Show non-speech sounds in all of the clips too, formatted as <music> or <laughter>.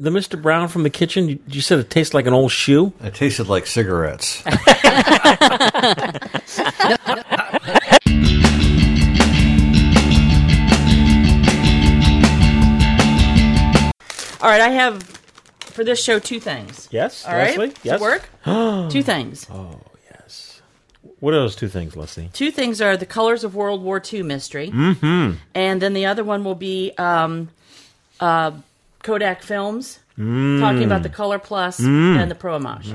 The Mr. Brown from the kitchen, you, you said it tastes like an old shoe? It tasted like cigarettes. <laughs> All right, I have for this show two things. Yes, All right, Leslie? Does Yes. it work? <gasps> two things. Oh, yes. What are those two things, Leslie? Two things are the colors of World War II mystery, mm-hmm. and then the other one will be um, uh, Kodak Films talking about the Color Plus and the Pro Image,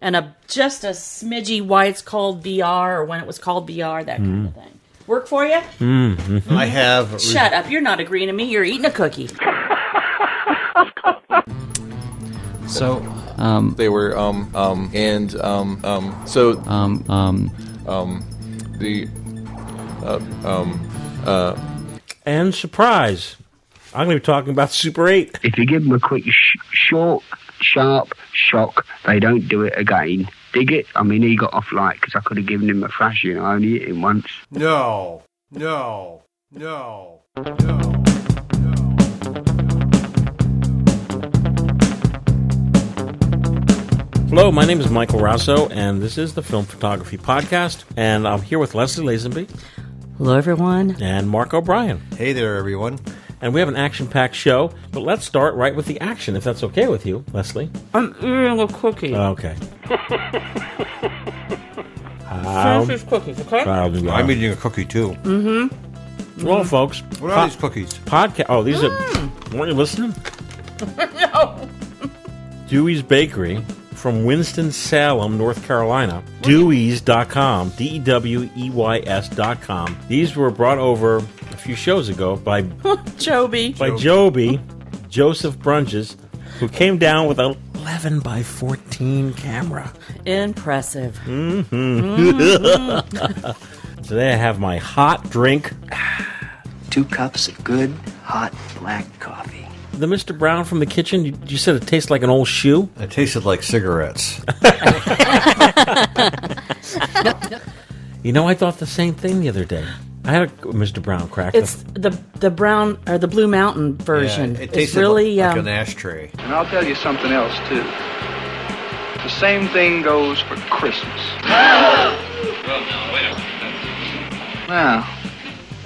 and a just a smidgy why it's called VR or when it was called VR, that kind of thing. Work for you? I have. <laughs> Shut up! You're not agreeing to me. You're eating a cookie. <laughs> So, um, They were um um and um um so um, um, the And surprise, I'm going to be talking about Super 8. If you give them a quick, sh- short, sharp shock, they don't do it again. Dig it? I mean, he got off light because I could have given him a thrashing. I only hit him once. No, no, no, no. Hello, my name is Michael Raso, and this is the Film Photography Podcast. And I'm here with Leslie Lazenby Hello, everyone. and Mark O'Brien. Hey there, everyone. And we have an action packed show, but let's start right with the action, if that's okay with you, Leslie. I'm eating a cookie. Okay. How, Finish these cookies, okay? I'll do that. I'm eating a cookie too. Mm-hmm. Well, folks, What are po- these cookies? podcast. Oh, these are. Weren't you listening? <laughs> no. Dewey's Bakery from Winston-Salem, North Carolina. Deweys.com. D E W E Y S.com. These were brought over a few shows ago by <laughs> Joby. by Joby, Joseph Brunges, who came down with a 11 by 14 camera. Impressive. Mm-hmm. <laughs> Today I have my hot drink, Two cups of good, hot black coffee. the Mr. Brown from the kitchen. You, you said it tastes like an old shoe. It tasted like cigarettes. <laughs> You know, I thought the same thing the other day. I had a Mr. Brown crack. It's the the brown or the Blue Mountain version. Yeah, it it's really like um, an ashtray. And I'll tell you something else, too. The same thing goes for Christmas. <gasps> Well,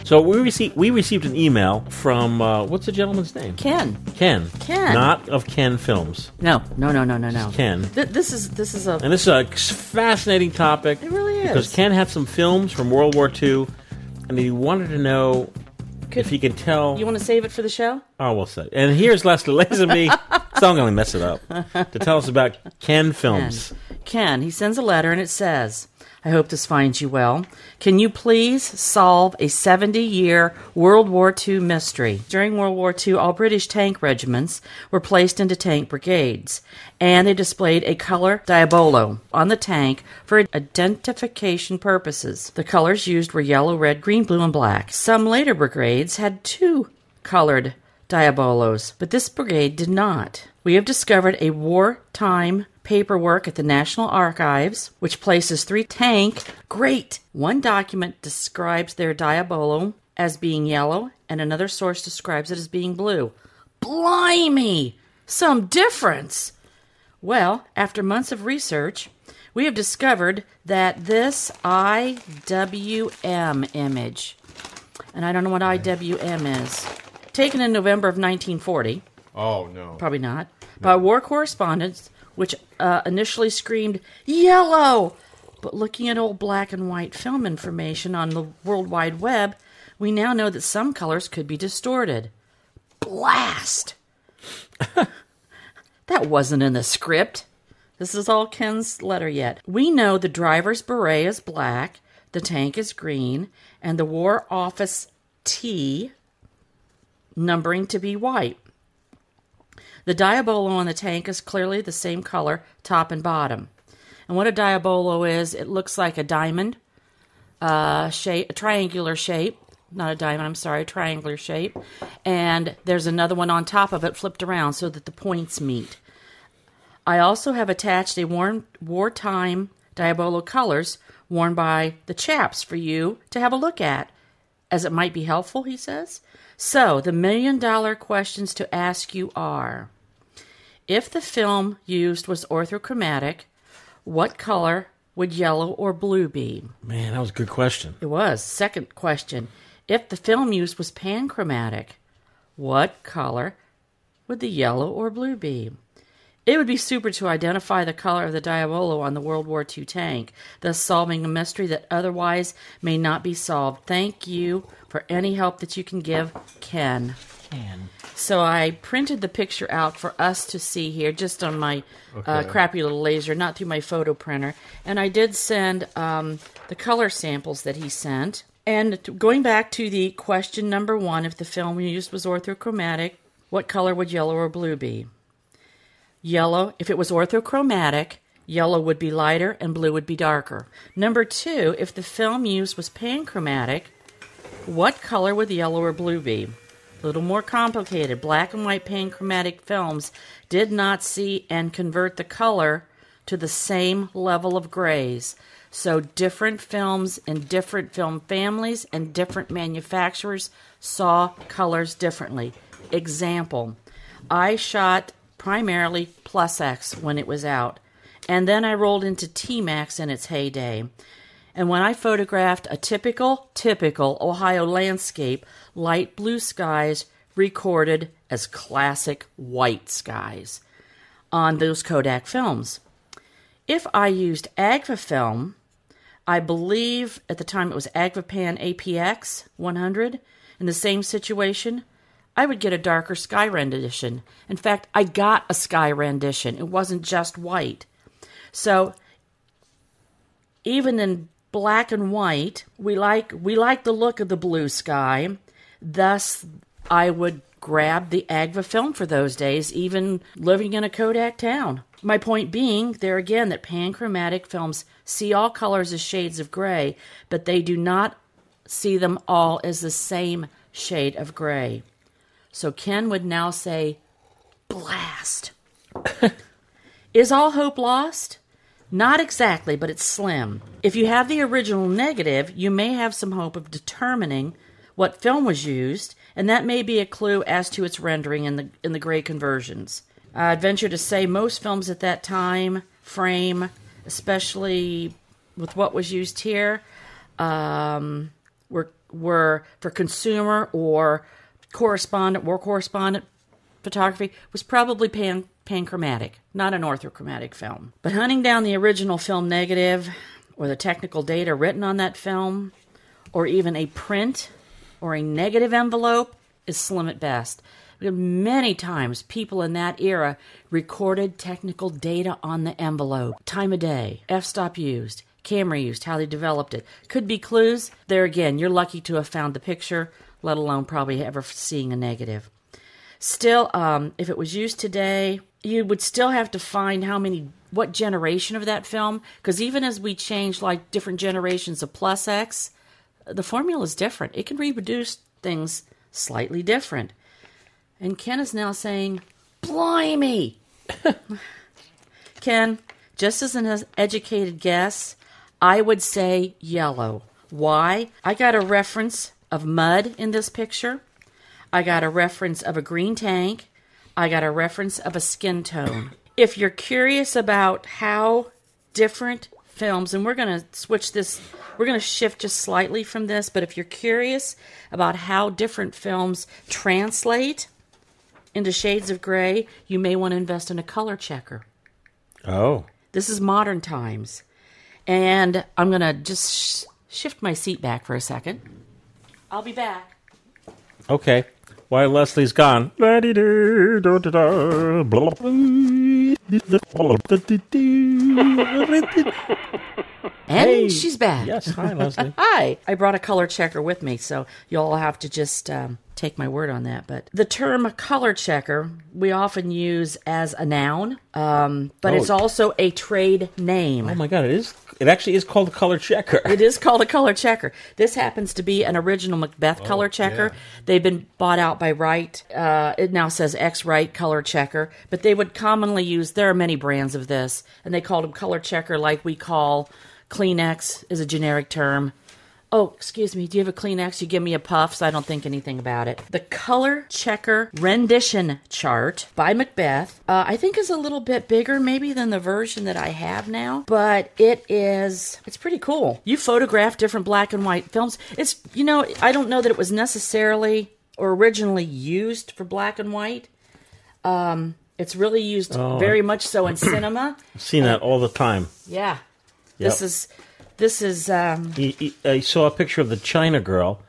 so we received we received an email from uh, what's the gentleman's name? Ken. Ken. Ken. Not of Ken Films. No, no, no, no, no, no. Ken. Th- this is this is a And this is a fascinating topic. It really is. Because Ken had some films from World War II, and he wanted to know if he could tell. You want to save it for the show? oh, we'll say. And here's Leslie Lazenby. so I'm going to mess it up. To tell us about Ken Films. Ken, he sends a letter and it says, I hope this finds you well. Can you please solve a 70 year World War II mystery? During World War II, all British tank regiments were placed into tank brigades, and they displayed a color diabolo on the tank for identification purposes. The colors used were yellow, red, green, blue, and black. Some later brigades had two colored diabolos, but this brigade did not. We have discovered a wartime paperwork at the National Archives, which places three tank. Great! One document describes their diabolo as being yellow, and another source describes it as being blue. Blimey! Some difference! Well, after months of research, we have discovered that this IWM image, and I don't know what IWM is, taken in November of 1940, Oh no. probably not, by war correspondents, which uh, initially screamed yellow. But looking at old black and white film information on the World Wide Web, we now know that some colors could be distorted. Blast! <laughs> that wasn't in the script. This is all Ken's letter yet. We know the driver's beret is black, the tank is green, and the War Office T numbering to be white. The diabolo on the tank is clearly the same color, top and bottom. And what a diabolo is, it looks like a diamond, uh, shape, a triangular shape. Not a diamond, I'm sorry, a triangular shape. And there's another one on top of it flipped around so that the points meet. I also have attached a worn, wartime diabolo colors worn by the chaps for you to have a look at, as it might be helpful, he says. So, the million dollar questions to ask you are If the film used was orthochromatic, what color would yellow or blue be? Man, that was a good question. It was. Second question. If the film used was panchromatic, what color would the yellow or blue be? It would be super to identify the color of the Diabolo on the World War II tank, thus solving a mystery that otherwise may not be solved. Thank you for any help that you can give, Ken. Ken. So I printed the picture out for us to see here, just on my uh, crappy little laser, not through my photo printer. And I did send um, the color samples that he sent. And going back to the question number one, if the film used was orthochromatic, what color would yellow or blue be? Yellow, if it was orthochromatic, yellow would be lighter and blue would be darker. Number two, if the film used was panchromatic, what color would yellow or blue be? A little more complicated. Black and white panchromatic films did not see and convert the color to the same level of grays. So different films in different film families and different manufacturers saw colors differently. Example, I shot primarily Plus X when it was out, and then I rolled into T Max in its heyday. And when I photographed a typical, typical Ohio landscape, light blue skies recorded as classic white skies on those Kodak films. If I used Agfa film, I believe at the time it was Agfapan APX 100, in the same situation, I would get a darker sky rendition. In fact, I got a sky rendition. It wasn't just white. So even in black and white, we like we like the look of the blue sky. Thus, I would grab the Agfa film for those days, even living in a Kodak town. My point being, there again, that panchromatic films see all colors as shades of gray, but they do not see them all as the same shade of gray. So Ken would now say, blast. <laughs> Is all hope lost? Not exactly, but it's slim. If you have the original negative, you may have some hope of determining what film was used, and that may be a clue as to its rendering in the in the gray conversions. I'd venture to say most films at that time frame, especially with what was used here, um, were were for consumer or correspondent, war correspondent photography was probably pan panchromatic, not an orthochromatic film. But hunting down the original film negative or the technical data written on that film or even a print or a negative envelope is slim at best. Many times, people in that era recorded technical data on the envelope, time of day, f stop used, camera used, how they developed it. Could be clues. There again, you're lucky to have found the picture, let alone probably ever seeing a negative. Still, um, if it was used today, you would still have to find how many, what generation of that film, because even as we change like different generations of Plus X, the formula is different. It can reproduce things slightly different. And Ken is now saying, Blimey! <laughs> Ken, just as an educated guess, I would say yellow. Why? I got a reference of mud in this picture. I got a reference of a green tank. I got a reference of a skin tone. <clears throat> If you're curious about how different films, and we're going to switch this, we're going to shift just slightly from this, but if you're curious about how different films translate into shades of gray, you may want to invest in a color checker. Oh. This is modern times. And I'm going to just sh- shift my seat back for a second. I'll be back. Okay. While Leslie's gone. And Hey. she's back. Yes, hi, Leslie. <laughs> Hi. I brought a color checker with me, so you'll have to just um, take my word on that. But the term color checker we often use as a noun, um, but it's Oh. also a trade name. Oh my god, it is. It actually is called a color checker. It is called a color checker. This happens to be an original Macbeth color checker. They've been bought out by Wright. Uh, it now says X-Rite color checker, but they would commonly use. There are many brands of this, and they called them color checker, like we call Kleenex is a generic term. Oh, excuse me. Do you have a Kleenex? You give me a puff, so I don't think anything about it. The Color Checker Rendition Chart by Macbeth, uh, I think is a little bit bigger maybe than the version that I have now, but it is, it's pretty cool. You photograph different black and white films. It's, you know, I don't know that it was necessarily or originally used for black and white. Um, it's really used Oh. very much so in <clears throat> cinema. I've seen that all the time. Yeah. This is, this is, um, He- he- I saw a picture of the China girl,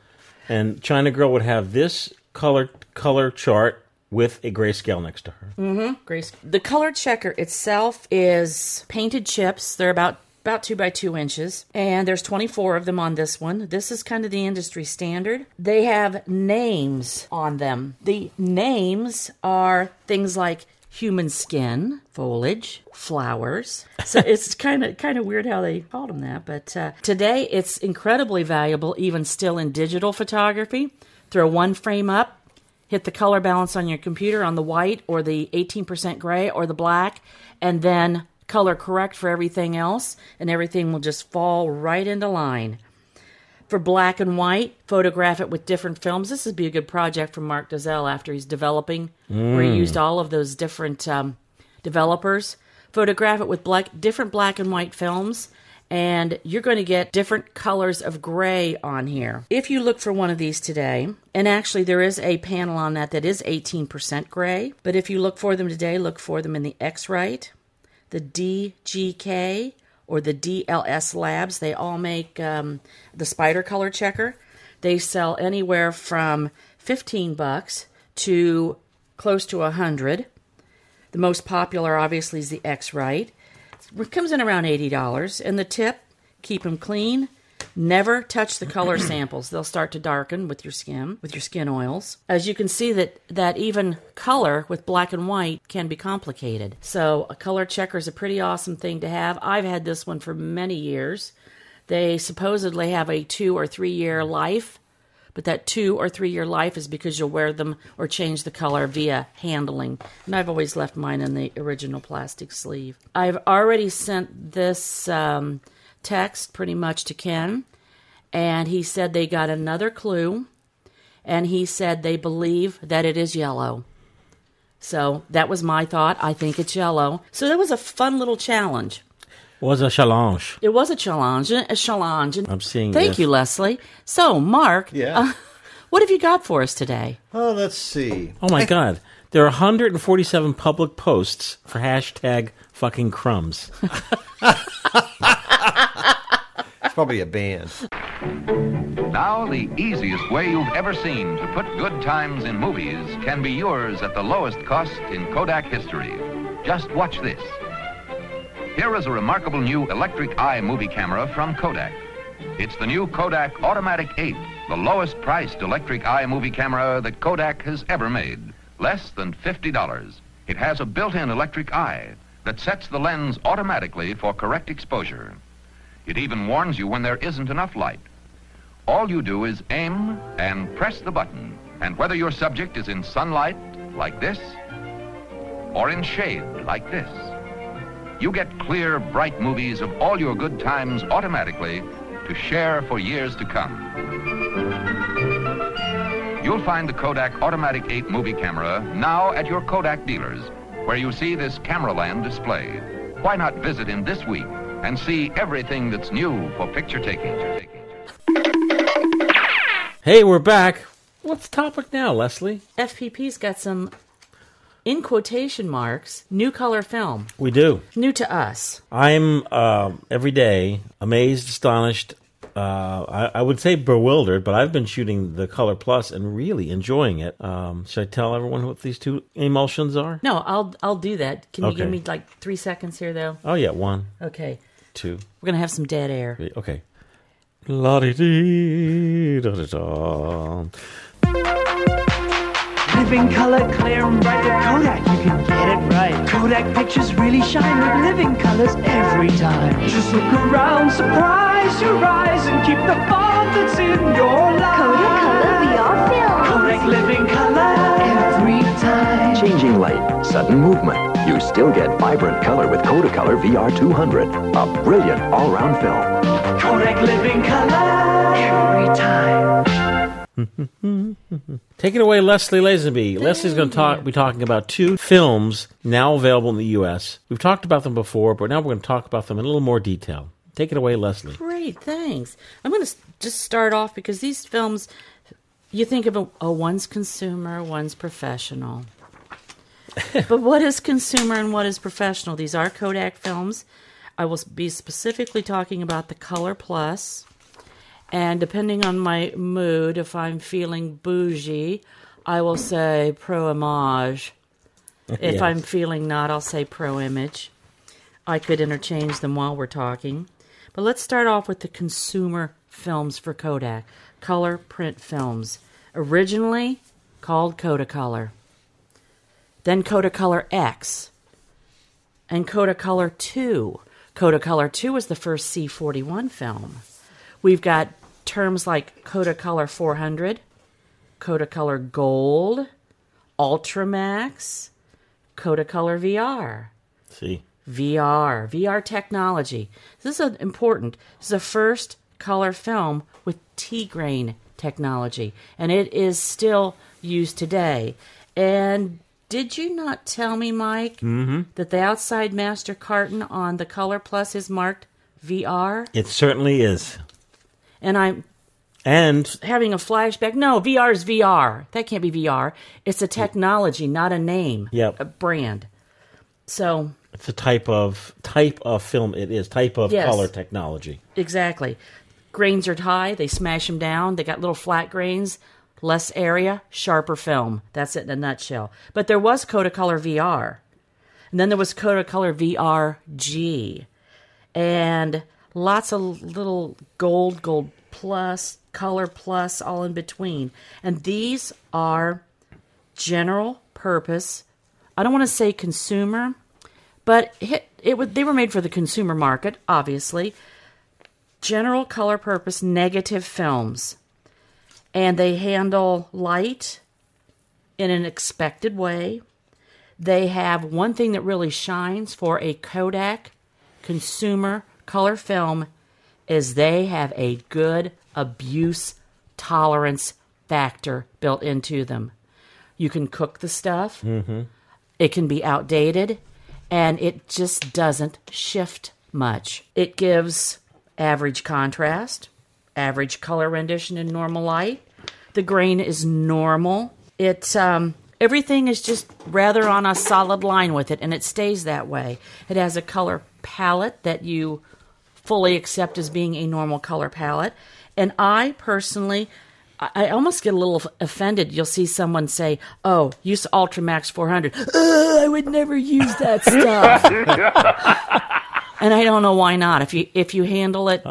and China girl would have this color color chart with a grayscale next to her. Mm-hmm. Grace. The color checker itself is painted chips. They're about about two by two inches, and there's 24 of them on this one. This is kind of the industry standard. They have names on them. The names are things like human skin, foliage, flowers. So <laughs> it's kind of kind of weird how they called them that. But uh, today it's incredibly valuable, even still in digital photography. Throw one frame up, hit the color balance on your computer on the white or the 18% gray or the black, and then color correct for everything else, and everything will just fall right into line. For black and white, photograph it with different films. This would be a good project for Mark Dalzell after he's developing, where he used all of those different um, developers. Photograph it with black, different black and white films, and you're going to get different colors of gray on here. If you look for one of these today, and actually there is a panel on that that is 18% gray, but if you look for them today, look for them in the X-Rite, the DGK, or the DLS Labs. They all make um, the spider color checker. They sell anywhere from 15 bucks to close to hundred. The most popular, obviously, is the X-Rite. It comes in around $80. And the tip, keep them clean. Never touch the color <clears throat> samples. They'll start to darken with your skin, with your skin oils. As you can see that that even color with black and white can be complicated. So a color checker is a pretty awesome thing to have. I've had this one for many years. They supposedly have a 2 or 3 year life, but that 2 or 3 year life is because you'll wear them or change the color via handling. And I've always left mine in the original plastic sleeve. I've already sent this um, text pretty much to Ken, and he said they got another clue, and he said they believe that it is yellow. So that was my thought. I think it's yellow. So that was a fun little challenge. It Was a challenge. It was a challenge, a challenge. And I'm seeing Thank this. you, Leslie. So, Mark, Yeah. uh, <laughs> what have you got for us today? Oh, let's see. Oh my <laughs> god. There are 147 public posts for hashtag fucking crumbs. <laughs> It's probably a band. Now, the easiest way you've ever seen to put good times in movies can be yours at the lowest cost in Kodak history. Just watch this. Here is a remarkable new electric eye movie camera from Kodak. It's the new Kodak Automatic 8, the lowest priced electric eye movie camera that Kodak has ever made. Less than $50. It has a built-in electric eye that sets the lens automatically for correct exposure. It even warns you when there isn't enough light. All you do is aim and press the button. And whether your subject is in sunlight, like this, or in shade, like this, you get clear, bright movies of all your good times automatically to share for years to come. You'll find the Kodak Automatic 8 movie camera now at your Kodak dealers, where you see this Cameraland display. Why not visit him this week and see everything that's new for picture taking? Hey, we're back. What's the topic now, Leslie? FPP's got some, in quotation marks, new color film. We do. New to us. I'm uh, every day amazed, astonished. Uh, I, I would say bewildered, but I've been shooting the Color Plus and really enjoying it. Um, should I tell everyone what these two emulsions are? No, I'll I'll do that. Can you give me like three seconds here, though? Oh yeah, one, Okay, two, we're gonna have some dead air. three. Okay. La di dee da da da. Living color, clear and bright with Kodak. You can get it right. Kodak pictures really shine with living colors every time. Just look around, surprise your eyes, and keep the bond that's in your life. Kodak Color VR film. Kodak living color every time. Changing light, sudden movement. You still get vibrant color with Kodacolor VR 200, a brilliant all-round film. Kodak living color every time. <laughs> Take it away, Leslie Lazenby. Leslie's going to talk, be talking about two films now available in the U.S. We've talked about them before, but now we're going to talk about them in a little more detail. Take it away, Leslie. Great, thanks. I'm going to just start off because these films, you think of a, a one's consumer, one's professional. <laughs> but what is consumer and what is professional? These are Kodak films. I will be specifically talking about the Color Plus, and depending on my mood, if I'm feeling bougie, I will say Pro Image. <laughs> If Yes. I'm feeling not, I'll say Pro Image. I could interchange them while we're talking. But let's start off with the consumer films for Kodak color print films. Originally called Kodacolor. Then Kodacolor X. And Kodacolor 2. Kodacolor 2 was the first C41 film. We've got terms like Kodacolor 400, Kodacolor Gold, Ultramax, Kodacolor VR. See, VR, VR technology. This is important. This is the first color film with T grain technology, and it is still used today. And did you not tell me, Mike, Mhm. that the outside master carton on the Color Plus is marked VR? it certainly is. And I'm And having a flashback. No, VR is VR. That can't be VR. It's a technology, not a name, Yep. a brand. So it's a type of type of film. It is type of Yes. color technology. Exactly. Grains are high, they smash them down. They got little flat grains, less area, sharper film. That's it in a nutshell. But there was Kodacolor VR. And then there was Kodacolor VRG. And lots of little gold, gold plus, color plus, all in between. And these are general purpose. I don't want to say consumer, but it, it would, they were made for the consumer market, obviously. General color purpose negative films. And they handle light in an expected way. They have one thing that really shines for a Kodak consumer color film is they have a good abuse tolerance factor built into them. You can cook the stuff. Mm-hmm. It can be outdated and it just doesn't shift much. It gives average contrast, average color rendition in normal light. The grain is normal. It um, everything is just rather on a solid line with it, and it stays that way. It has a color palette that you fully accept as being a normal color palette. And I personally, I I almost get a little offended. You'll see someone say, "Oh, use Ultramax 400." I would never use that stuff. <laughs> and I don't know why not. If you if you handle it,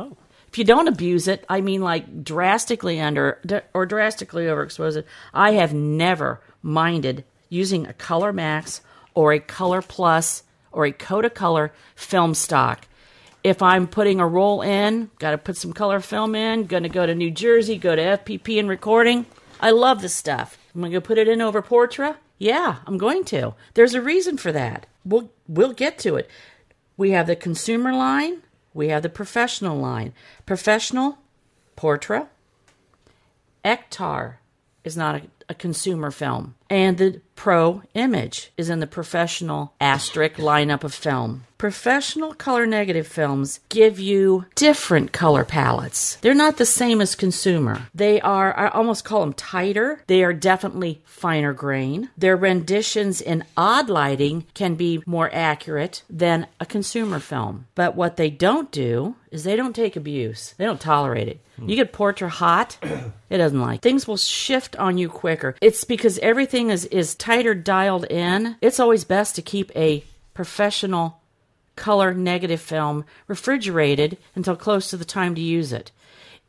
if you don't abuse it, I mean, like drastically under or drastically overexpose it. I have never minded using a Color Max or a Color Plus or a Kodacolor film stock. If I'm putting a roll in, got to put some color film in, going to go to New Jersey, go to FPP and recording. I love this stuff. I'm going to put it in over Portra. Yeah, I'm going to. There's a reason for that. We'll we'll get to it. We have the consumer line, we have the professional line. Professional, Portra. Ektar is not a, a consumer film. And the Pro Image is in the professional asterisk lineup of film. Professional color negative films give you different color palettes. They're not the same as consumer. They are, I almost call them tighter. They are definitely finer grain. Their renditions in odd lighting can be more accurate than a consumer film. But what they don't do is they don't take abuse, they don't tolerate it. You get portrait hot, <clears throat> it doesn't like. Things will shift on you quicker. It's because everything is, is tighter dialed in. It's always best to keep a professional color negative film refrigerated until close to the time to use it.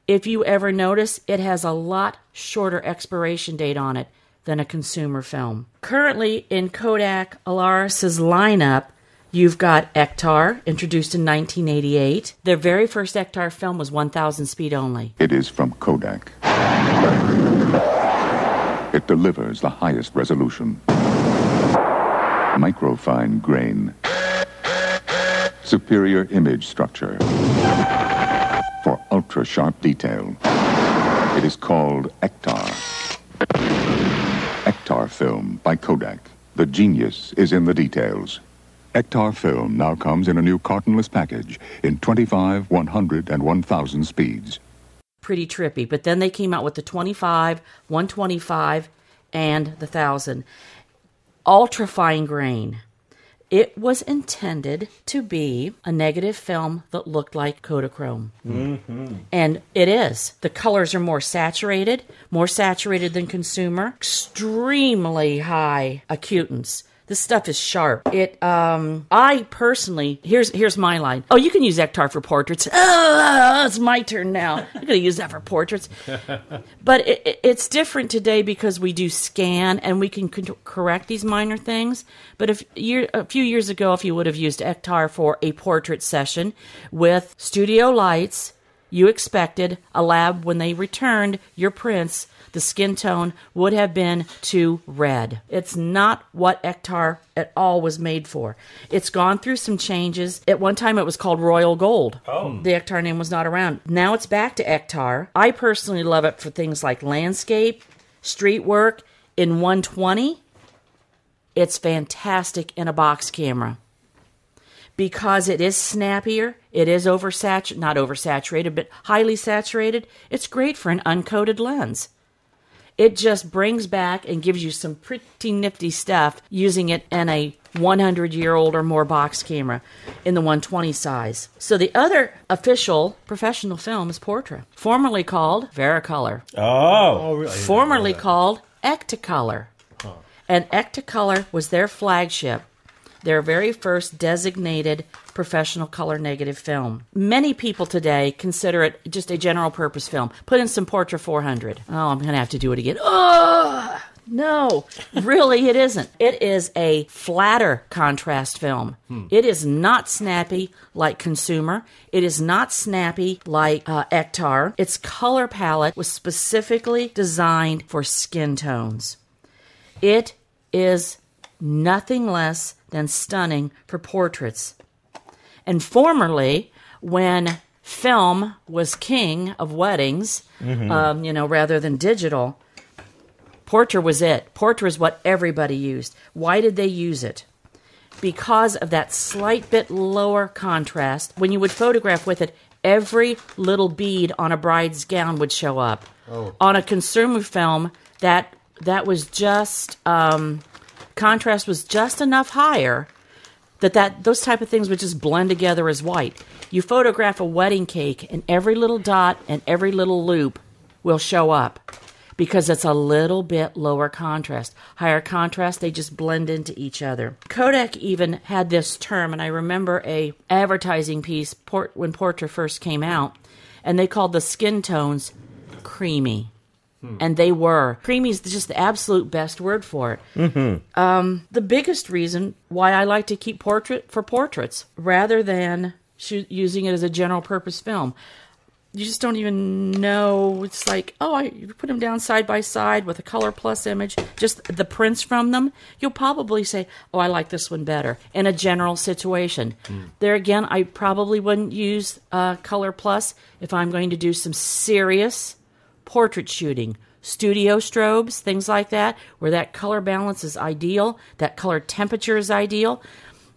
If you ever notice, it has a lot shorter expiration date on it than a consumer film. Currently in Kodak Alaris's lineup, you've got Ektar, introduced in 1988. Their very first Ektar film was 1000 speed only. It is from Kodak. It delivers the highest resolution, microfine grain, superior image structure for ultra sharp detail. It is called Ektar. Ektar Film by Kodak. The genius is in the details. Ektar Film now comes in a new cartonless package in 25, 100, and 1000 speeds. Pretty trippy. But then they came out with the 25, 125, and the 1000. Ultra fine grain. It was intended to be a negative film that looked like Kodachrome. Mm-hmm. And it is. The colors are more saturated, more saturated than consumer, extremely high acutance. This stuff is sharp. It um I personally here's here's my line. Oh, you can use Ektar for portraits. Oh, <laughs> it's my turn now. I'm gonna use that for portraits. <laughs> But it, it- it's different today because we do scan and we can con- correct these minor things. But if year, a few years ago, if you would have used Ektar for a portrait session with studio lights, you expected a lab when they returned your prints, the skin tone would have been to red. It's not what Ektar at all was made for. It's gone through some changes. At one time, it was called Royal Gold. Oh. The Ektar name was not around. Now it's back to Ektar. I personally love it for things like landscape, street work. In 120, it's fantastic in a box camera because it is snappier, it is oversaturated, not oversaturated, but highly saturated. It's great for an uncoated lens. It just brings back and gives you some pretty nifty stuff using it in a 100 year old or more box camera in the 120 size. So the other official professional film is Portra, formerly called Vericolor. Oh. oh formerly called Ektacolor. And Ektacolor was their flagship, their very first designated professional color negative film. Many people today consider it just a general purpose film. Put in some Portra 400. Oh, I'm going to have to do it again. Oh, no, really, it isn't. It is a flatter contrast film. It is not snappy like Consumer. It is not snappy like uh, Ektar. Its color palette was specifically designed for skin tones. It is nothing less than stunning for portraits. And formerly, when film was king of weddings, Mhm. um, you know, rather than digital, Portra was it. Portra is what everybody used. Why did they use it? Because of that slight bit lower contrast. When you would photograph with it, every little bead on a bride's gown would show up. Oh. On a consumer film, that that was just um, contrast was just enough higher that, that those type of things would just blend together as white. You photograph a wedding cake, and every little dot and every little loop will show up because it's a little bit lower contrast. Higher contrast, they just blend into each other. Kodak even had this term, and I remember a advertising piece port, when Portra first came out, and they called the skin tones creamy. And they were. Creamy is just the absolute best word for it. Mm-hmm. Um, the biggest reason why I like to keep Portra for portraits rather than shoo- using it as a general purpose film. You just don't even know. It's like, oh, I you put them down side by side with a color plus image, just the prints from them. You'll probably say, oh, I like this one better in a general situation. There again, I probably wouldn't use uh, color plus if I'm going to do some serious portrait shooting, studio strobes, things like that, where that color balance is ideal, that color temperature is ideal.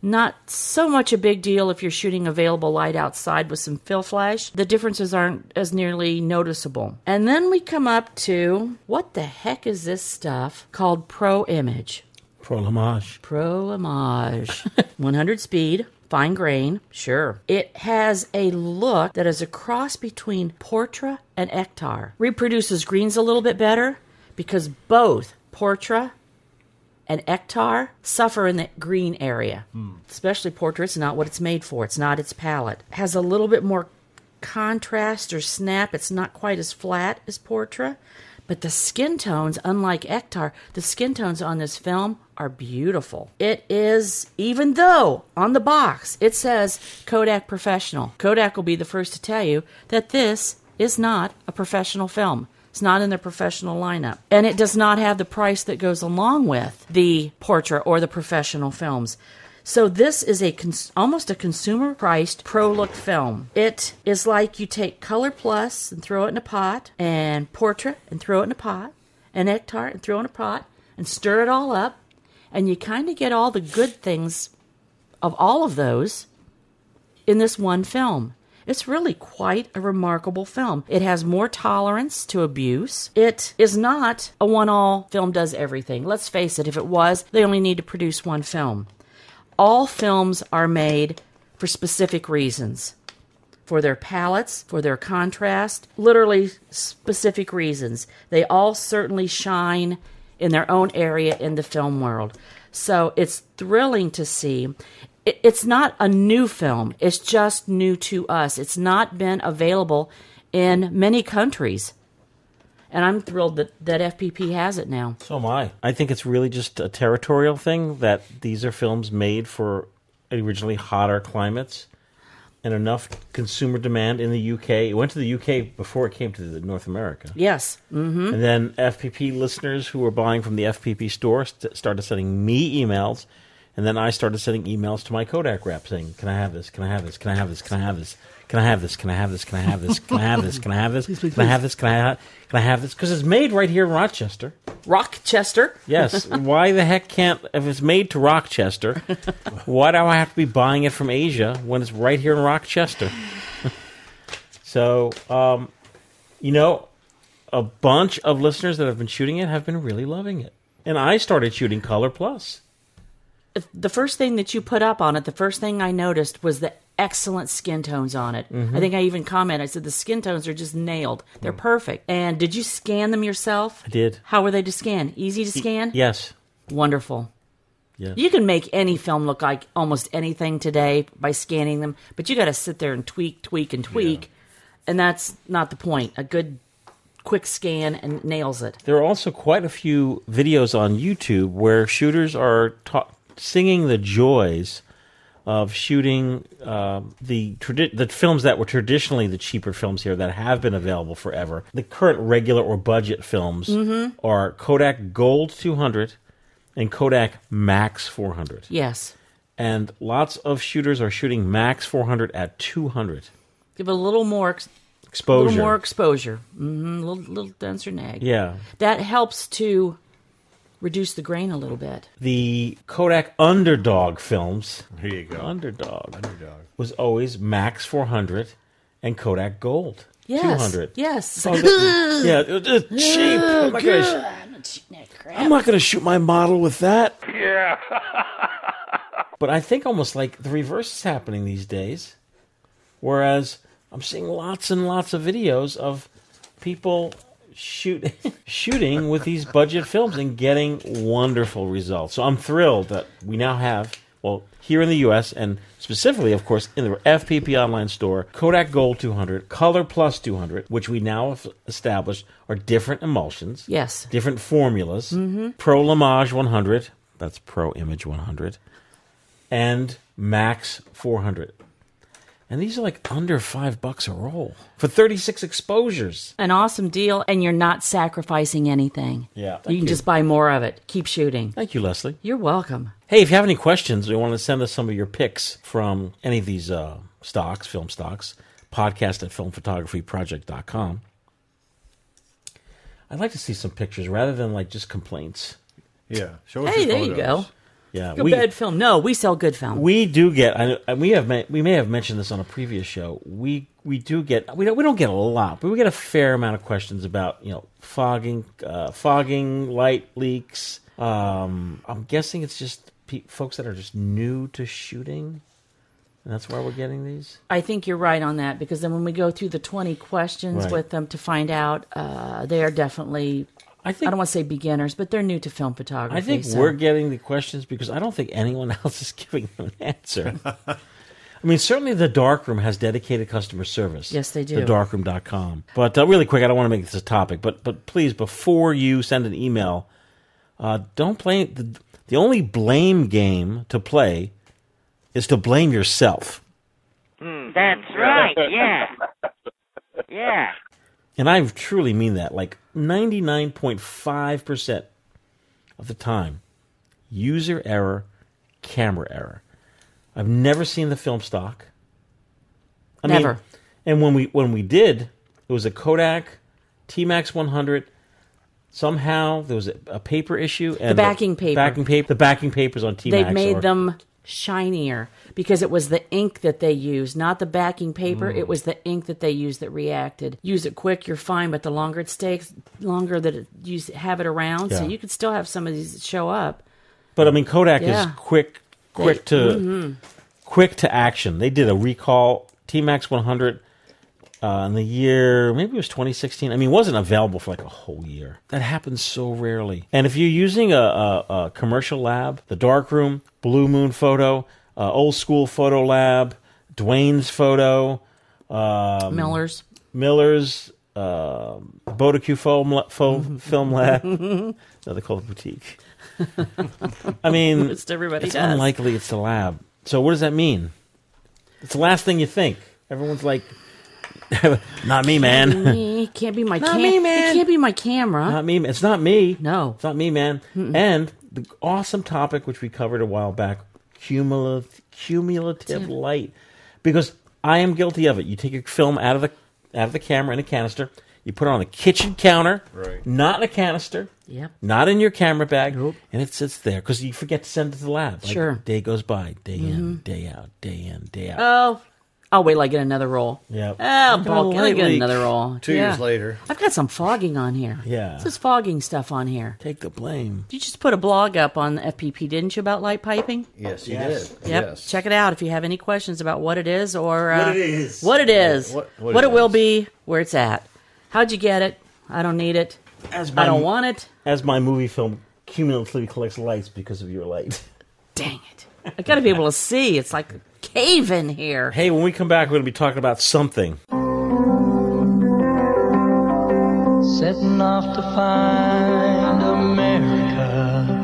Not so much a big deal if you're shooting available light outside with some fill flash. The differences aren't as nearly noticeable. And then we come up to what the heck is this stuff called Pro Image? Pro Lamage. Pro Image. <laughs> 100 speed, fine grain, sure. It has a look that is a cross between Portra and Ektar. Reproduces greens a little bit better because both Portra and Ektar suffer in the green area. Hmm. Especially Portra, it's not what it's made for. It's not its palette. Has a little bit more contrast or snap. It's not quite as flat as Portra. But the skin tones, unlike Ektar, the skin tones on this film are beautiful. It is, even though on the box it says Kodak Professional, Kodak will be the first to tell you that this is not a professional film. It's not in their professional lineup. And it does not have the price that goes along with the portrait or the professional films. So this is a cons- almost a consumer priced pro look film. It is like you take Color Plus and throw it in a pot, and Portra and throw it in a pot, and Ektar and throw it in a pot, and stir it all up, and you kind of get all the good things of all of those in this one film. It's really quite a remarkable film. It has more tolerance to abuse. It is not a one all film does everything. Let's face it, if it was, they only need to produce one film. All films are made for specific reasons for their palettes, for their contrast, literally specific reasons. They all certainly shine in their own area in the film world. So it's thrilling to see. It's not a new film, it's just new to us. It's not been available in many countries. And I'm thrilled that, that FPP has it now. So am I. I think it's really just a territorial thing that these are films made for originally hotter climates and enough consumer demand in the UK. It went to the UK before it came to the North America. Yes. hmm And then FPP listeners who were buying from the FPP store st- started sending me emails. And then I started sending emails to my Kodak rep saying, Can I have this? Can I have this? Can I have this? Can I have this? Can I have this? Can I have this? Can I have this? Can I have this? Can I have this? Can I have this? Can I have Can I have this? Because it's made right here in Rochester. Rochester? Yes. <laughs> Why the heck can't, if it's made to Rochester, <laughs> why do I have to be buying it from Asia when it's right here in Rochester? <laughs> so, um, you know, a bunch of listeners that have been shooting it have been really loving it. And I started shooting Color Plus. the first thing that you put up on it, the first thing I noticed was the excellent skin tones on it. Mhm. I think I even commented, I said the skin tones are just nailed. They're perfect. And did you scan them yourself? I did. How were they to scan? Easy to scan? Yes. Wonderful. Yes. You can make any film look like almost anything today by scanning them, but you got to sit there and tweak, tweak, and tweak. And that's not the point. A good quick scan and nails it. There are also quite a few videos on YouTube where shooters are ta- singing the joys of shooting uh, the tradi- the films that were traditionally the cheaper films here that have been available forever. The current regular or budget films Mhm. are Kodak Gold 200 and Kodak Max 400. Yes. And lots of shooters are shooting Max 400 at 200 Give it a little more ex- exposure. A little more exposure. hmm A little, little denser nag. Yeah. That helps to reduce the grain a little bit. The Kodak Underdog films. Here you go. Underdog. Underdog. Was always Max 400 and Kodak Gold Yes. 200. Yes. Oh, the- <laughs> yeah, it was just cheap. Oh I'm not gonna sh- I'm not going to shoot my model with that. Yeah. <laughs> But I think almost like the reverse is happening these days. Whereas I'm seeing lots and lots of videos of people shoot shooting with these budget films and getting wonderful results. So I'm thrilled that we now have well here in the US and specifically of course in the FPP online store Kodak Gold 200, Color Plus 200, which we now have established are different emulsions. Yes. Different formulas. Mhm. Pro Lamage 100, that's Pro Image 100 and Max 400. And these are like under five bucks a roll for 36 exposures. An awesome deal, and you're not sacrificing anything. Yeah. You can you. just buy more of it. Keep shooting. Thank you, Leslie. You're welcome. Hey, if you have any questions or you want to send us some of your picks from any of these uh, stocks, film stocks, podcast at filmphotographyproject.com. I'd like to see some pictures rather than like just complaints. Yeah. Show Hey, there you go. Yeah. Good bad film. No, we sell good film. We do get. I- we have. We may have mentioned this on a previous show. We we do get. We don't. We don't get a lot, but we get a fair amount of questions about you know fogging, uh, fogging, light leaks. Um, I'm guessing it's just pe- folks that are just new to shooting, and that's why we're getting these. I think you're right on that because then when we go through the 20 questions Right. with them to find out, uh, they are definitely. I think I don't want to say beginners, but they're new to film photography. I think so- we're getting the questions because I don't think anyone <laughs> else is giving them an answer. <laughs> I mean, certainly the darkroom has dedicated customer service. Yes, they do. Thedarkroom.com. But uh, really quick, I don't want to make this a topic, but but please, before you send an email, uh, don't play the the only blame game to play is to blame yourself. That's right, yeah. Yeah. And I truly mean that. Like 99.5% of the time, user error, camera error. I've never seen the film stock. I Never. Mean, and when we when we did, it was a Kodak T-Max 100. Somehow there was a, a paper issue and backing paper. Backing paper. The backing papers on T-Max. They've made them shinier because it was the ink that they used, not the backing paper. Mm. It was the ink that they used that reacted. Use it quick, you're fine, but the longer it stays, longer that it, you have it around, so you could still have some of these that show up. But I mean, Kodak Yeah. is quick, quick They- to mhm. quick to action. They did a recall T-Max 100 uh, in the year maybe it was 2016. I mean, it wasn't available for like a whole year. That happens so rarely. And if you're using a, a, a commercial lab, the Darkroom, Blue Moon Photo, uh, Old School Photo Lab, Dwayne's Photo, um, Miller's. Miller's, um Bodacue Film, La- Fo- Film Lab. <laughs> no, they call it boutique. I mean, <laughs> Most everybody it's does. unlikely it's the lab. So what does that mean? It's the last thing you think. Everyone's like, <laughs> "Not me, man. Me, can't be my Not cam- me, man. It can't be my camera. Not me. It's not me. No, it's not me, man." And the awesome topic which we covered a while back: cumulative cumulative light. Because I am guilty of it. You take your film out of the out of the camera in a canister. You put it on a kitchen counter, Right. not in a canister, Yep. not in your camera bag, and it sits there because you forget to send it to the lab. Like, Sure. Day goes by, day in, Mhm. day out, day in, day out. Oh, I'll wait till I get another roll. Yeah. Oh, Look at bulk. I'll get another roll. Two Yeah. years later. I've got some fogging on here. Yeah. This is fogging stuff on here. Take the blame. You just put a blog up on FPP, didn't you, about light piping? Yes, you Yes. did. Yep. Yes. Check it out if you have any questions about what it is or uh, What it is. What it is. What- What, what it, it will be. Where it's at. How'd you get it? I don't need it. As I don't want it. As my movie film cumulatively collects lights because of your light. Dang it! I got to be able to see. It's like a cave in here. Hey, when we come back, we're going to be talking about something. Setting off to find America.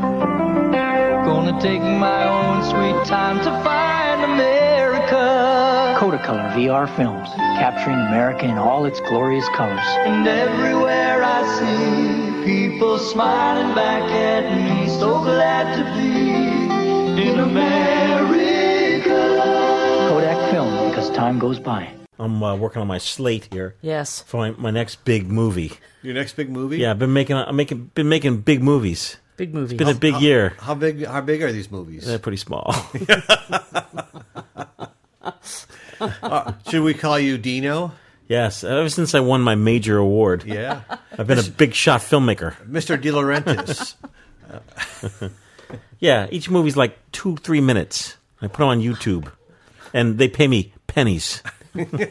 Gonna take my own sweet time to find America. Kodacolor VR films, capturing America in all its glorious colors. And everywhere I see people smiling back at me, so glad to be in America. Kodak film, because time goes by. I'm uh, working on my slate here Yes. for my, my next big movie. Your next big movie? Yeah, I've been making I'm making been making big movies. Big movies. It's been a big year. How big? How big are these movies? They're pretty small. <laughs> <laughs> Uh, should we call you Dino? yes, ever since I won my major award. Yeah. I've been a big shot filmmaker. Mr. De Laurentiis. <laughs> Yeah, each movie's like two, three minutes. I put them on YouTube, and they pay me pennies. the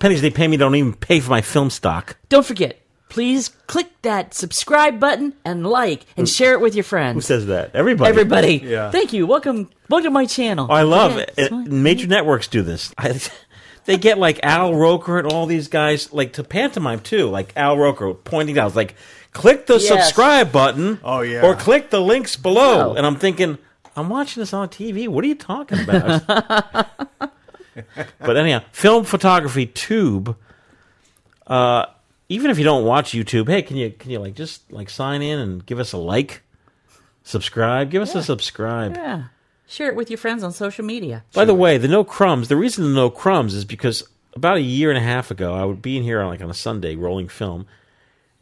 pennies they pay me don't even pay for my film stock. Don't forget. Please click that subscribe button and like and mm. share it with your friends. Who says that? Everybody. Everybody. Yeah. Thank you. Welcome. Welcome to my channel. I love Yeah, it. it. my- uh, Major networks do this. I, <laughs> they get like Al Roker and all these guys like to pantomime too. Like Al Roker pointing out, like click the Yes. subscribe button. Oh, yeah. Or click the links below. Oh. And I'm thinking, I'm watching this on TV. What are you talking about? <laughs> but anyhow, film photography tube. Uh, even if you don't watch YouTube, hey, can you can you like just like sign in and give us a like, subscribe, give us a subscribe. Yeah. Share it with your friends on social media. By the way, the no crumbs. The reason the no crumbs is because about a year and a half ago, I would be in here on like on a Sunday rolling film,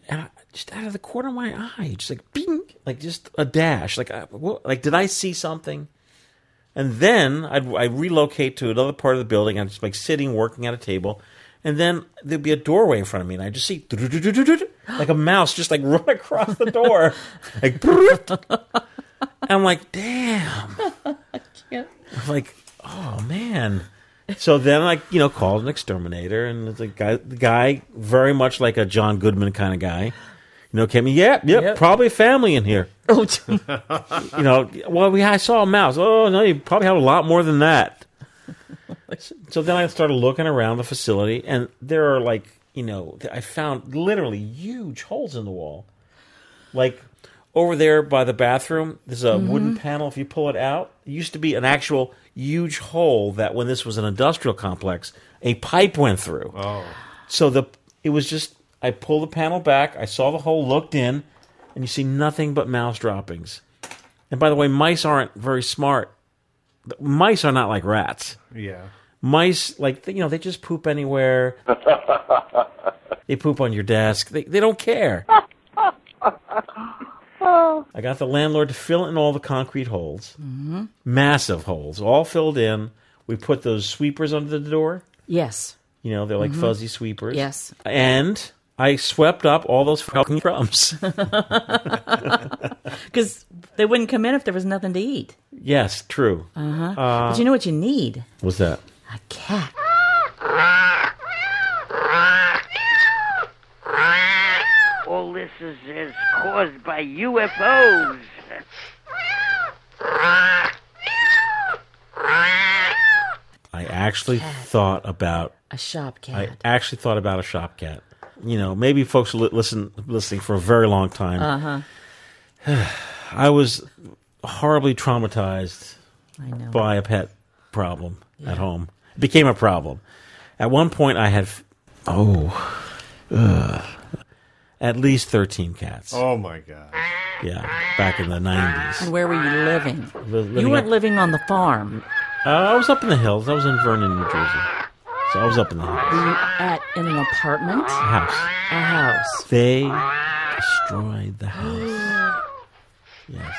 and I, just out of the corner of my eye, just like bing, like just a dash, like I, what, like did I see something? And then I'd, I'd relocate to another part of the building. I'm just like sitting, working at a table, and then there'd be a doorway in front of me, and I just see <gasps> like a mouse just like <laughs> run across the door, like. and <laughs> I'm like, damn. <laughs> I'm like, oh man. So then I, you know, called an exterminator, and the guy, the guy, very much like a John Goodman kind of guy, you know, came in. Yep, yep, Yep. probably family in here. <laughs> Oh, <laughs> You know, well, we I saw a mouse. Oh no, you probably have a lot more than that. <laughs> So then I started looking around the facility, and there are like, you know, I found literally huge holes in the wall. Like over there by the bathroom, there's a wooden mm-hmm. panel. If you pull it out, it used to be an actual huge hole that when this was an industrial complex, a pipe went through. Oh. So the it was just I pull the panel back, I saw the hole, looked in, and you see nothing but mouse droppings. And by the way, mice aren't very smart. mice are not like rats. Yeah. Mice, like you know, they just poop anywhere. <laughs> they poop on your desk. They they don't care. <laughs> I got the landlord to fill in all the concrete holes, Mhm. massive holes, all filled in. We put those sweepers under the door. Yes. You know, they're like Mhm. fuzzy sweepers. Yes. And I swept up all those fucking crumbs. <laughs> <laughs> Because they wouldn't come in if there was nothing to eat. yes, true. Uh-huh. Uh, but you know what you need? What's that? A cat. All this is, is caused by UFOs. I actually thought about A shop cat. I actually thought about a shop cat. You know, maybe folks li- listen listening for a very long time. Uh-huh. <sighs> I was horribly traumatized by a pet problem at home. It became a problem. At one point, I had f- oh, ugh, at least thirteen cats. Oh my god. Yeah, back in the nineties. And where were you living? living you weren't up- living on the farm. Uh, I was up in the hills. I was in Vernon, New Jersey. So I was up in the hills. Were you at in an apartment? A house. A house. They destroyed the house. <gasps> Yes.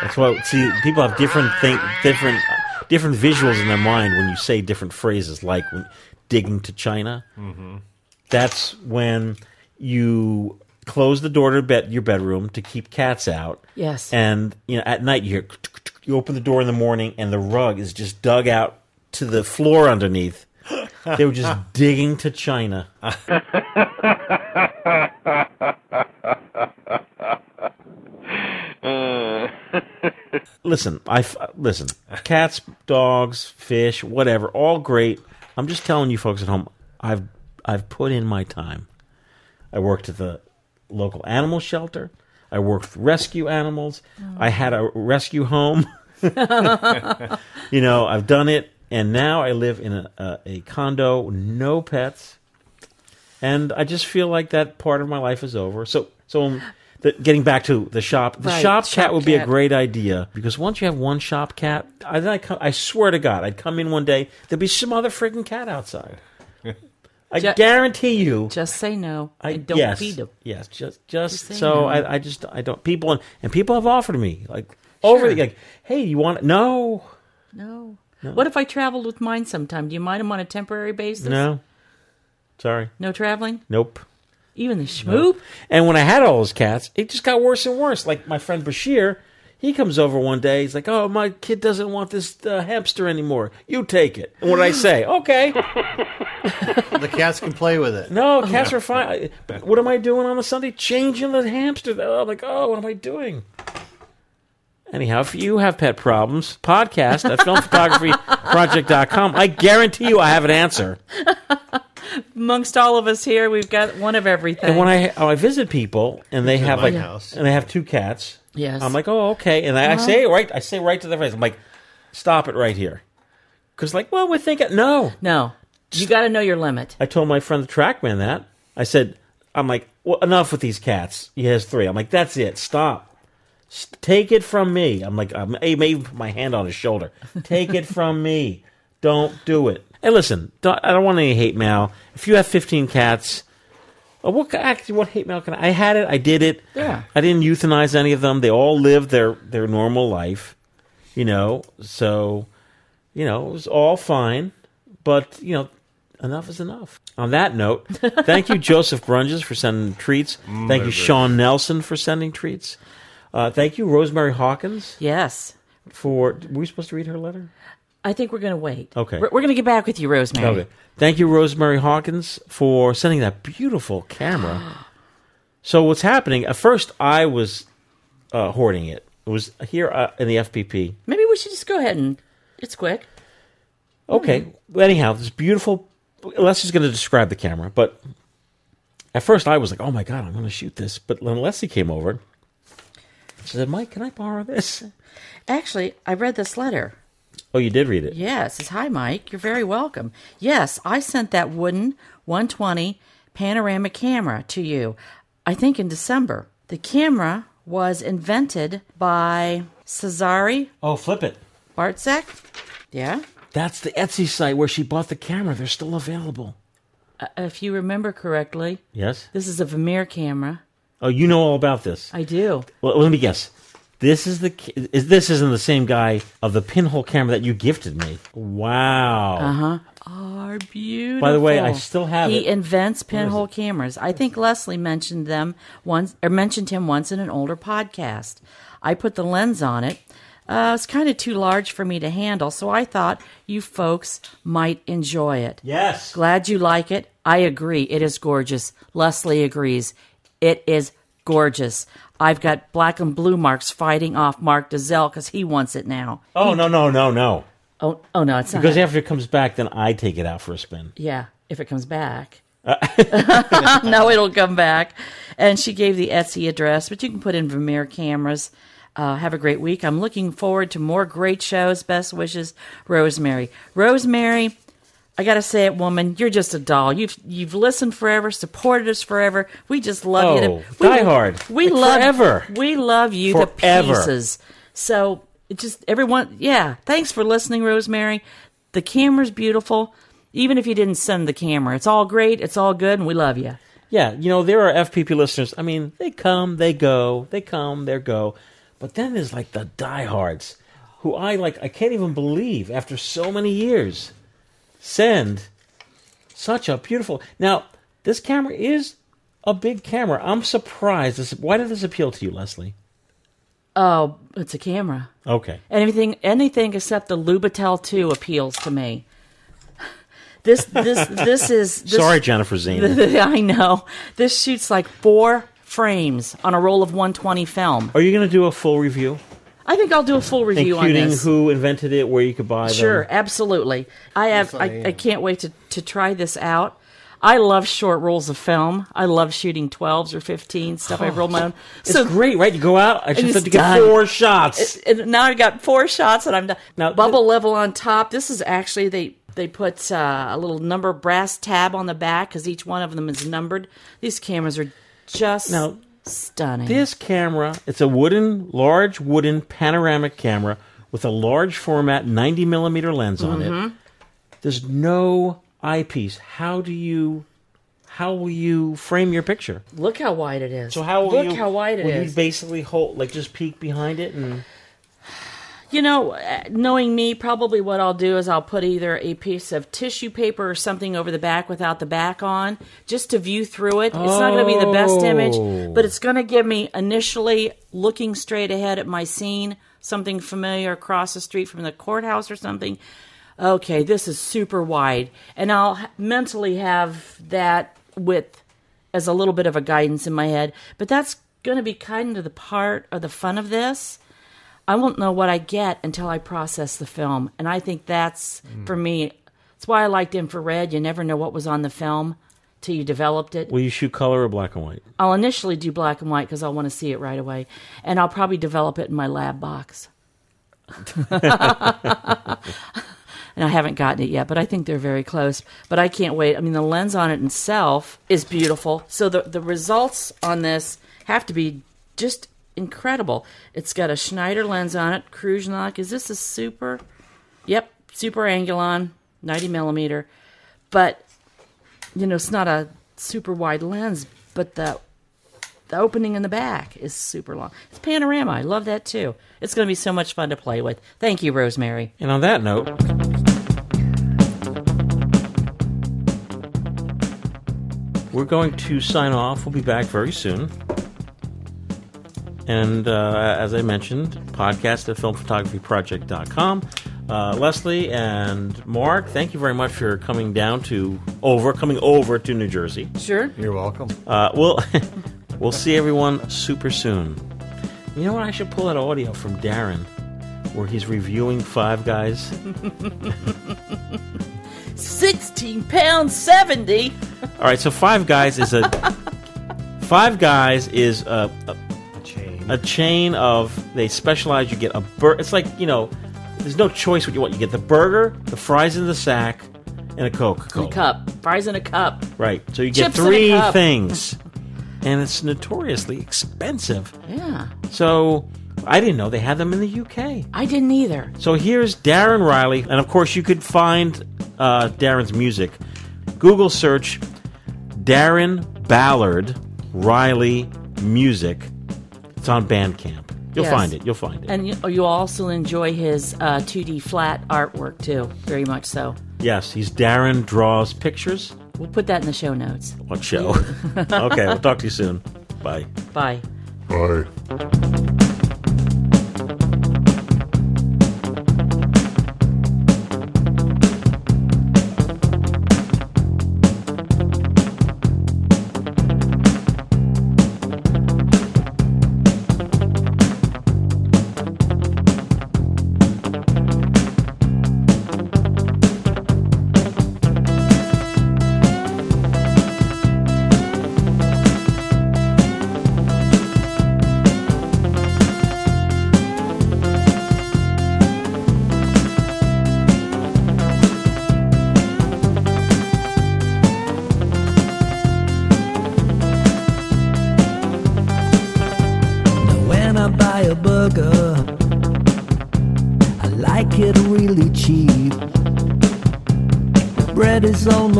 That's why. See, people have different think, different, different visuals in their mind when you say different phrases, like when digging to China. Mhm. That's when you close the door to bed, your bedroom to keep cats out. Yes. And you know, at night you hear, you open the door in the morning, and the rug is just dug out to the floor underneath. They were just <laughs> digging to China. <laughs> listen, I f- listen. Cats, dogs, fish, whatever, all great. I'm just telling you, folks at home. I've I've put in my time. I worked at the local animal shelter. I worked with rescue animals. Oh. I had a rescue home. <laughs> you know, I've done it, and now I live in a, a, a condo, no pets, and I just feel like that part of my life is over. So, so um, the, getting back to the shop, the Right, shop, shop cat would be a great idea because once you have one shop cat, I, then I, come, I swear to God, I'd come in one day, there'd be some other freaking cat outside. I Ju- guarantee you. Just say no. I don't yes, feed them. Yes, just just Just so no. I, I just I don't people and, and people have offered me like over Sure. the like, hey, you want it? no No. No. What if I traveled with mine sometime? Do you mind them on a temporary basis? no, sorry, No traveling? nope. Even the No. schmoop? And when I had all those cats, it just got worse and worse. Like my friend Bashir, he comes over one day. He's like, "Oh, my kid doesn't want this uh, hamster anymore. You take it." And what did I say? <laughs> Okay. <laughs> the cats can play with it. No, cats are fine. But what am I doing on a Sunday? Changing the hamster. I'm like, oh, what am I doing? Anyhow, if you have pet problems, podcast at <laughs> filmphotographyproject.com. I guarantee you I have an answer. <laughs> Amongst all of us here, we've got one of everything. And when I oh, I visit people and they In have my like house. and they have two cats, Yes. I'm like, oh, okay, and I, I Uh-huh. say it right. I say right to their face. I'm like, stop it right here, because like, well, we're thinking no, no, you got to know your limit. I told my friend the trackman that. I said, I'm like, well, enough with these cats. He has three. I'm like, that's it. Stop. Take it from me. I'm like, I'm, I may even put my hand on his shoulder. Take it from me. Don't do it. Hey, listen, don't, I don't want any hate mail. If you have 15 cats, uh, what actually what hate mail can I? I had it. I did it. Yeah. I didn't euthanize any of them. They all lived their their normal life. You know, so you know it was all fine. But you know, enough is enough. On that note, <laughs> thank you, Joseph Grunges, for sending treats. thank you. Sean Nelson, for sending treats. Uh, thank you, Rosemary Hawkins. Yes. For were we supposed to read her letter? I think we're going to wait. Okay. We're, we're going to get back with you, Rosemary. Okay. Thank you, Rosemary Hawkins, for sending that beautiful camera. <gasps> so what's happening? At first, I was uh, hoarding it. It was here uh, in the FPP. Maybe we should just go ahead and it's quick. Okay. Well, anyhow, this beautiful. Leslie's going to describe the camera, but at first I was like, "Oh my god, I'm going to shoot this." But when Leslie came over, she said, "Mike, can I borrow this?" Actually, I read this letter. Oh, you did read it. Yes, it's hi Mike. You're very welcome. Yes, I sent that wooden 120 panoramic camera to you. I think in December. The camera was invented by Cesare Oh, flip it. Bartzek? Yeah. That's the Etsy site where she bought the camera. They're still available. Uh, if you remember correctly, Yes. this is a Vermeer camera. Oh, you know all about this. I do. Well, let me guess. This is the is this isn't the same guy of the pinhole camera that you gifted me. Wow. Uh huh. Are beautiful. By the way, I still have He it. invents pinhole cameras. I think Leslie mentioned them once, or mentioned him once in an older podcast. I put the lens on it. Uh, it's kind of too large for me to handle, so I thought you folks might enjoy it. Yes. Glad you like it. I agree. It is gorgeous. Leslie agrees. It is gorgeous. I've got black and blue marks fighting off Mark Dalzell because he wants it now. Oh no no no no. Oh, oh no, it's not. Because after it comes back, then I take it out for a spin. Yeah, if it comes back. Uh, <laughs> <laughs> no, it'll come back. And she gave the Etsy address, but you can put in Vermeer cameras. Uh, have a great week. I'm looking forward to more great shows. Best wishes, Rosemary. Rosemary, I gotta say it, woman, you're just a doll. You've you've listened forever, supported us forever. We just love you. Oh, To, we, die hard. We Like love forever. We love you to Forever. pieces. So it just everyone, yeah. Thanks for listening, Rosemary. The camera's beautiful. Even if you didn't send the camera, it's all great. It's all good, and we love you. Yeah, you know, there are FPP listeners. I mean, they come, they go, they come, they go. But then there's like the diehards who I like, I can't even believe after so many years send such a beautiful. Now, this camera is a big camera. I'm surprised. This, why did this appeal to you, Leslie? Oh, it's a camera. Okay. Anything, anything except the Lubitel Two appeals to me. This, this, this is. This, Sorry, Jennifer Zane. <laughs> I know. This shoots like four frames on a roll of 120 film. Are you going to do a full review? I think I'll do a full review on Including this. who invented it, where you could buy them. Sure, absolutely. I have. I I, can't wait to, to try this out. I love short rolls of film. I love shooting 12s or 15 stuff. I've rolled my own. It's great, right? You go out, I and just it's have to get done. four shots. And now I got four shots, and I'm done. Now bubble level on top. This is actually they they put uh, a little number brass tab on the back because each one of them is numbered. These cameras are just Now, stunning. This camera, it's a wooden, large wooden panoramic camera with a large format 90 millimeter lens on it. Mhm. There's no eyepiece. How do you, how will you frame your picture? Look how wide it is. So how will look you? how wide it will is. you basically hold, like, just peek behind it and? You know, uh, knowing me, probably what I'll do is I'll put either a piece of tissue paper or something over the back without the back on, just to view through it. It's not going to be the best Oh. image, but it's going to give me initially looking straight ahead at my scene, something familiar across the street from the courthouse or something. Okay, this is super wide, and I'll mentally have that width as a little bit of a guidance in my head. But that's going to be kind of the part or the fun of this. I won't know what I get until I process the film. And I think that's, mm. for me, that's why I liked infrared. You never know what was on the film till you developed it. Will you shoot color or black and white? I'll initially do black and white because I want to see it right away. And I'll probably develop it in my lab box. <laughs> and I haven't gotten it yet, but I think they're very close. But I can't wait. I mean, the lens on it itself is beautiful. So the the results on this have to be just incredible. It's got a Schneider lens on it, cruise. Is this a super? Yep, super Angulon, 90 millimeter. But you know, it's not a super wide lens, but the the opening in the back is super long. It's panorama. I love that too. It's going to be so much fun to play with. Thank you, Rosemary. And on that note, we're going to sign off. We'll be back very soon. And uh, as I mentioned, podcast at filmphotographyproject.com. Uh, Leslie and Mark, thank you very much for coming down to over, coming over to New Jersey. Sure. You're welcome. Uh, we'll <laughs> we'll see everyone super soon. You know what? I should pull that audio from Darren, where he's reviewing Five Guys. <laughs> 16 pounds 70. All right, so Five Guys is a <laughs> Five Guys is a, a, chain. A chain of they specialize. You get a bur. It's like you know, there's no choice what you want. You get the burger, the fries in the sack, and a Coke. In a cup. Fries in a cup. Right. So you get Chips in a three cup. things, <laughs> and it's notoriously expensive. Yeah. So I didn't know they had them in the UK. I didn't either. So here's Darren Riley, and of course you could find uh, Darren's music. Google search Darren Ballard Riley music. It's on Bandcamp. You'll Yes. find it. You'll find it. And you, you'll also enjoy his uh, 2D flat artwork too, very much so. yes, he's Darren draws pictures. We'll put that in the show notes. What show? <laughs> okay, we'll talk to you soon. Bye. Bye. Bye.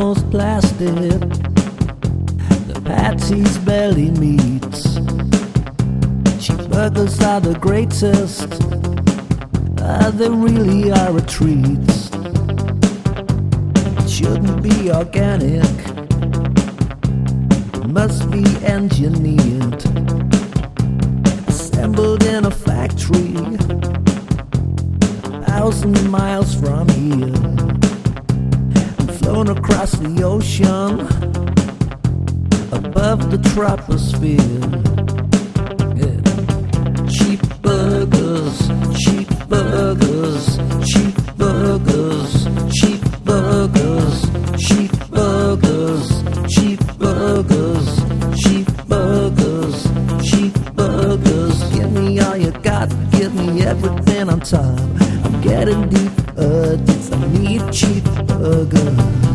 Almost plastic, the patsy's belly. Cheap burgers are the greatest, ah, they really are a treat. Shouldn't be organic, must be engineered assembled in a factory a thousand miles from here thrown across the ocean above the troposphere. Yeah. Cheap burgers, cheap burgers, cheap burgers, cheap burgers, cheap burgers, cheap burgers, cheap burgers, cheap burgers. Give me all you got, give me everything on top. I'm getting deep, addicted. I need cheap burgers.